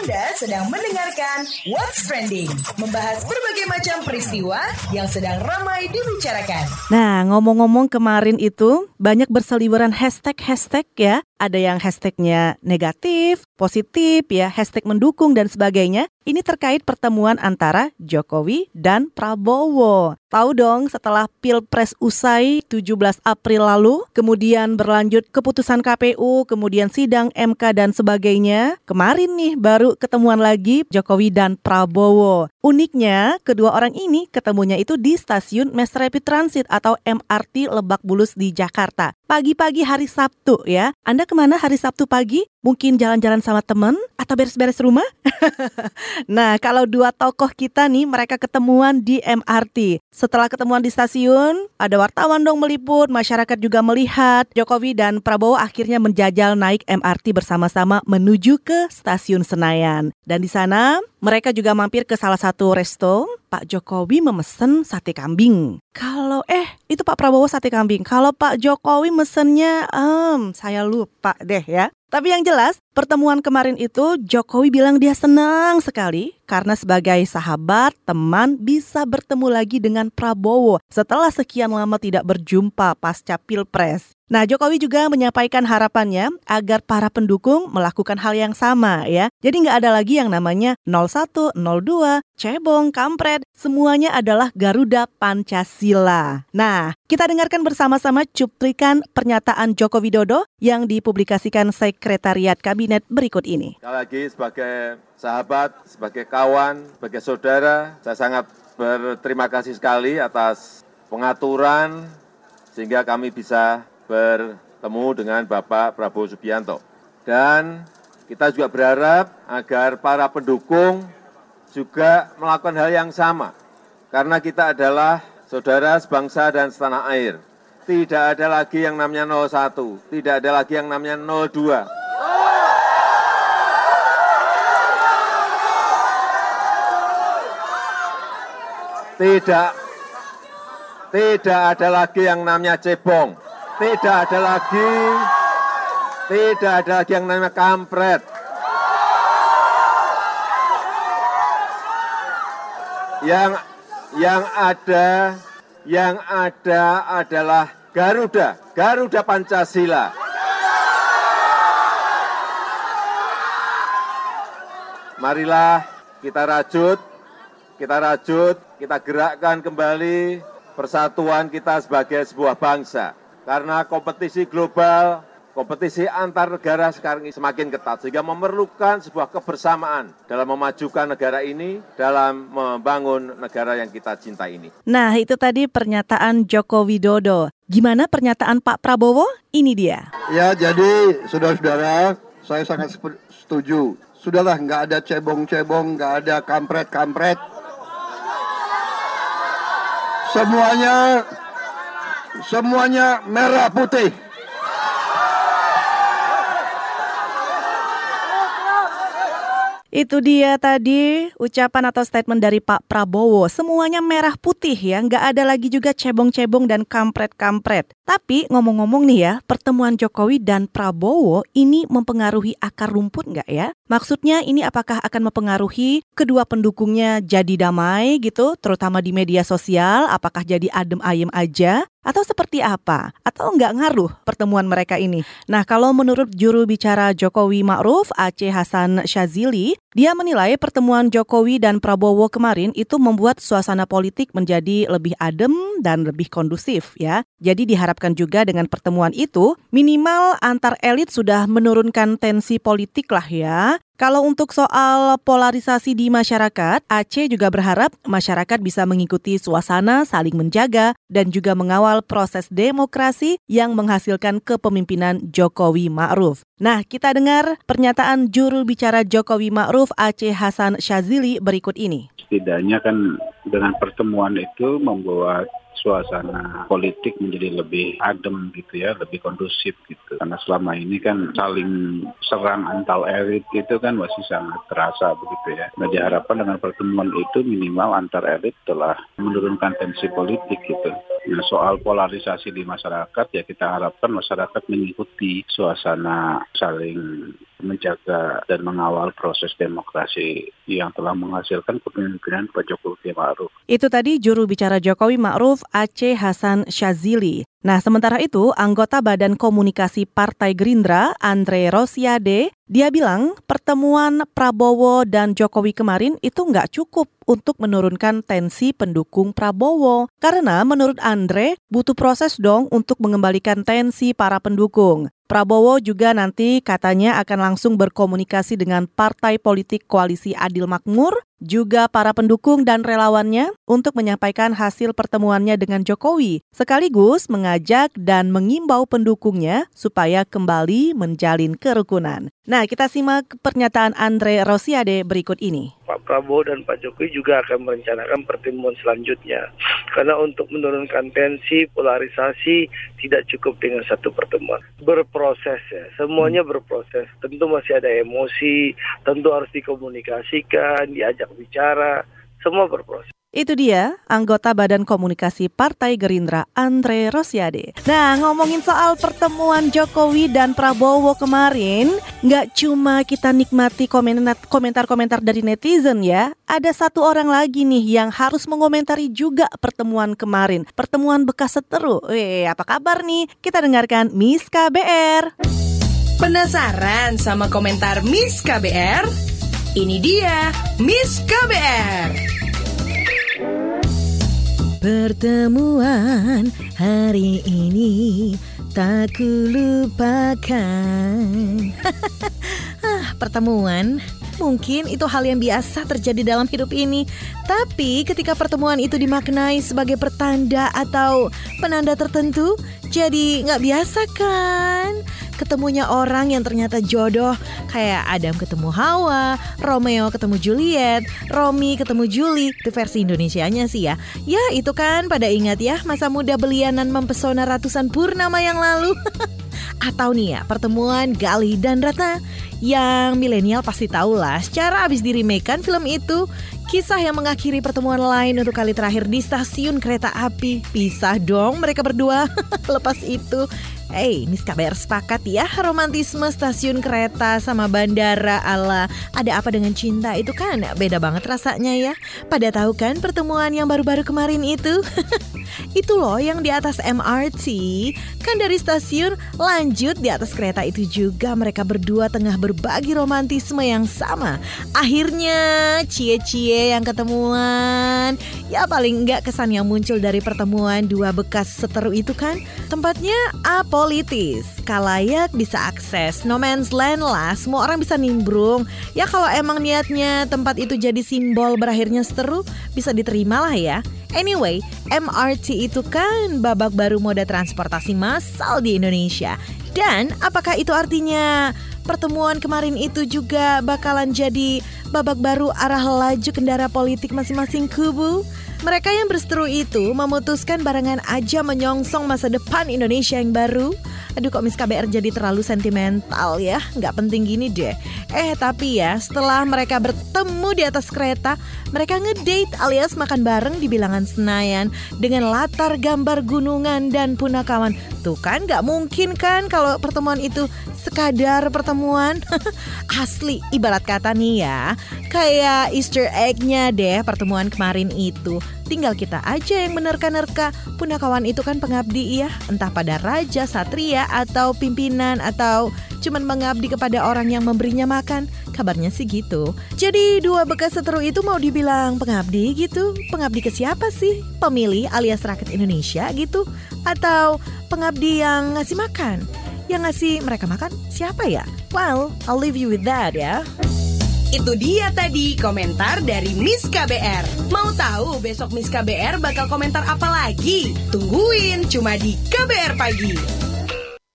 Anda sedang mendengarkan What's Trending, membahas berbagai macam peristiwa yang sedang ramai dibicarakan. Nah, ngomong-ngomong kemarin itu banyak berseliweran hashtag-hashtag ya. Ada yang hashtagnya negatif, positif ya, hashtag mendukung dan sebagainya. Ini terkait pertemuan antara Jokowi dan Prabowo. Tahu dong setelah Pilpres usai 17 April lalu, kemudian berlanjut keputusan KPU, kemudian sidang MK dan sebagainya. Kemarin nih baru ketemuan lagi Jokowi dan Prabowo. Uniknya, kedua orang ini ketemunya itu di stasiun Mass Rapid Transit atau MRT Lebak Bulus di Jakarta. Pagi-pagi hari Sabtu ya. Anda ke mana hari Sabtu pagi? Mungkin jalan-jalan sama temen atau beres-beres rumah? nah, kalau dua tokoh kita nih, mereka ketemuan di MRT. Setelah ketemuan di stasiun, ada wartawan dong meliput, masyarakat juga melihat. Jokowi dan Prabowo akhirnya menjajal naik MRT bersama-sama menuju ke stasiun Senayan. Dan di sana, mereka juga mampir ke salah satu resto. Pak Jokowi memesan sate kambing. Kalau eh itu Pak Prabowo sate kambing. Kalau Pak Jokowi mesennya, um, saya lupa deh ya. Tapi yang jelas, pertemuan kemarin itu Jokowi bilang dia senang sekali karena sebagai sahabat, teman bisa bertemu lagi dengan Prabowo setelah sekian lama tidak berjumpa pasca Pilpres. Nah, Jokowi juga menyampaikan harapannya agar para pendukung melakukan hal yang sama ya. Jadi nggak ada lagi yang namanya 01, 02, cebong, kampret, semuanya adalah Garuda Pancasila. Nah, kita dengarkan bersama-sama cuplikan pernyataan Joko Widodo yang dipublikasikan Sekretariat Kabinet berikut ini. Sekali lagi sebagai sahabat, sebagai kawan, sebagai saudara, saya sangat berterima kasih sekali atas pengaturan sehingga kami bisa bertemu dengan Bapak Prabowo Subianto. Dan kita juga berharap agar para pendukung juga melakukan hal yang sama. Karena kita adalah saudara sebangsa dan setanah air. Tidak ada lagi yang namanya 01, tidak ada lagi yang namanya 02. Tidak, tidak ada lagi yang namanya cebong. Tidak ada lagi, tidak ada lagi yang namanya kampret. Yang yang ada, yang ada adalah Garuda, Garuda Pancasila. Marilah kita rajut kita rajut, kita gerakkan kembali persatuan kita sebagai sebuah bangsa. Karena kompetisi global, kompetisi antar negara sekarang ini semakin ketat, sehingga memerlukan sebuah kebersamaan dalam memajukan negara ini, dalam membangun negara yang kita cinta ini. Nah, itu tadi pernyataan Joko Widodo. Gimana pernyataan Pak Prabowo? Ini dia. Ya, jadi saudara-saudara, saya sangat setuju. Sudahlah, nggak ada cebong-cebong, nggak ada kampret-kampret semuanya semuanya merah putih. Itu dia tadi ucapan atau statement dari Pak Prabowo. Semuanya merah putih ya, nggak ada lagi juga cebong-cebong dan kampret-kampret. Tapi ngomong-ngomong nih ya, pertemuan Jokowi dan Prabowo ini mempengaruhi akar rumput nggak ya? Maksudnya ini apakah akan mempengaruhi kedua pendukungnya jadi damai gitu, terutama di media sosial? Apakah jadi adem ayem aja? Atau seperti apa? Atau nggak ngaruh pertemuan mereka ini? Nah, kalau menurut juru bicara Jokowi Ma'ruf, Aceh Hasan Shazili, dia menilai pertemuan Jokowi dan Prabowo kemarin itu membuat suasana politik menjadi lebih adem dan lebih kondusif ya. Jadi diharapkan juga dengan pertemuan itu, minimal antar elit sudah menurunkan tensi politik lah ya. Kalau untuk soal polarisasi di masyarakat, Aceh juga berharap masyarakat bisa mengikuti suasana saling menjaga dan juga mengawal proses demokrasi yang menghasilkan kepemimpinan Jokowi Ma'ruf. Nah, kita dengar pernyataan juru bicara Jokowi Ma'ruf Aceh Hasan Shazili berikut ini. Setidaknya kan dengan pertemuan itu membuat suasana politik menjadi lebih adem gitu ya, lebih kondusif gitu. Karena selama ini kan saling serang antar elit itu kan masih sangat terasa begitu ya. Nah diharapkan dengan pertemuan itu minimal antar elit telah menurunkan tensi politik gitu. Nah soal polarisasi di masyarakat ya kita harapkan masyarakat mengikuti suasana saling menjaga dan mengawal proses demokrasi yang telah menghasilkan kepemimpinan Pak Jokowi Ma'ruf. Itu tadi juru bicara Jokowi Ma'ruf Aceh Hasan Shazili. Nah, sementara itu, anggota Badan Komunikasi Partai Gerindra, Andre Rosiade, dia bilang pertemuan Prabowo dan Jokowi kemarin itu nggak cukup untuk menurunkan tensi pendukung Prabowo. Karena menurut Andre, butuh proses dong untuk mengembalikan tensi para pendukung. Prabowo juga nanti katanya akan langsung berkomunikasi dengan partai politik koalisi Adil Makmur, juga para pendukung dan relawannya untuk menyampaikan hasil pertemuannya dengan Jokowi, sekaligus mengajak dan mengimbau pendukungnya supaya kembali menjalin kerukunan. Nah, kita simak pernyataan Andre Rosiade berikut ini. Pak Prabowo dan Pak Jokowi juga akan merencanakan pertemuan selanjutnya. Karena untuk menurunkan tensi, polarisasi tidak cukup dengan satu pertemuan. Berproses ya, semuanya berproses. Tentu masih ada emosi, tentu harus dikomunikasikan, diajak bicara, semua berproses. Itu dia, anggota Badan Komunikasi Partai Gerindra, Andre Rosiade. Nah, ngomongin soal pertemuan Jokowi dan Prabowo kemarin, nggak cuma kita nikmati komentar-komentar dari netizen ya, ada satu orang lagi nih yang harus mengomentari juga pertemuan kemarin. Pertemuan bekas seteru. Eh, apa kabar nih? Kita dengarkan Miss KBR. Penasaran sama komentar Miss KBR? Ini dia Miss KBR. Pertemuan hari ini tak kulupakan. ah, pertemuan Mungkin itu hal yang biasa terjadi dalam hidup ini, tapi ketika pertemuan itu dimaknai sebagai pertanda atau penanda tertentu, jadi nggak biasa kan? Ketemunya orang yang ternyata jodoh kayak Adam ketemu Hawa, Romeo ketemu Juliet, Romi ketemu Julie itu versi Indonesianya sih ya. Ya itu kan pada ingat ya masa muda belianan mempesona ratusan purnama yang lalu. Atau nih ya pertemuan Gali dan Ratna yang milenial pasti tahu lah secara abis dirimekan film itu Kisah yang mengakhiri pertemuan lain untuk kali terakhir di stasiun kereta api. Pisah dong mereka berdua. Lepas itu Hey, Miss KBR sepakat ya romantisme stasiun kereta sama bandara ala ada apa dengan cinta itu kan beda banget rasanya ya. Pada tahu kan pertemuan yang baru-baru kemarin itu? itu loh yang di atas MRT. Kan dari stasiun lanjut di atas kereta itu juga mereka berdua tengah berbagi romantisme yang sama. Akhirnya cie-cie yang ketemuan. Ya paling enggak kesan yang muncul dari pertemuan dua bekas seteru itu kan tempatnya apa politis. Kalayak bisa akses, no man's land lah, semua orang bisa nimbrung. Ya kalau emang niatnya tempat itu jadi simbol berakhirnya seteru, bisa diterima lah ya. Anyway, MRT itu kan babak baru moda transportasi massal di Indonesia. Dan apakah itu artinya pertemuan kemarin itu juga bakalan jadi babak baru arah laju kendara politik masing-masing kubu? Mereka yang berseteru itu memutuskan barengan aja menyongsong masa depan Indonesia yang baru. Aduh kok Miss KBR jadi terlalu sentimental ya, nggak penting gini deh. Eh tapi ya setelah mereka bertemu di atas kereta, mereka ngedate alias makan bareng di bilangan Senayan dengan latar gambar gunungan dan punakawan. Tuh kan nggak mungkin kan kalau pertemuan itu sekadar pertemuan. Asli ibarat kata nih ya, kayak Easter egg-nya deh pertemuan kemarin itu. Tinggal kita aja yang menerka-nerka. Punakawan itu kan pengabdi ya, entah pada raja, satria, atau pimpinan, atau cuman mengabdi kepada orang yang memberinya makan. Kabarnya sih gitu. Jadi dua bekas seteru itu mau dibilang pengabdi gitu. Pengabdi ke siapa sih? Pemilih alias rakyat Indonesia gitu? Atau pengabdi yang ngasih makan? Yang ngasih mereka makan siapa ya? Well, I'll leave you with that ya. Itu dia tadi komentar dari Miss KBR. Mau tahu besok Miss KBR bakal komentar apa lagi? Tungguin cuma di KBR Pagi.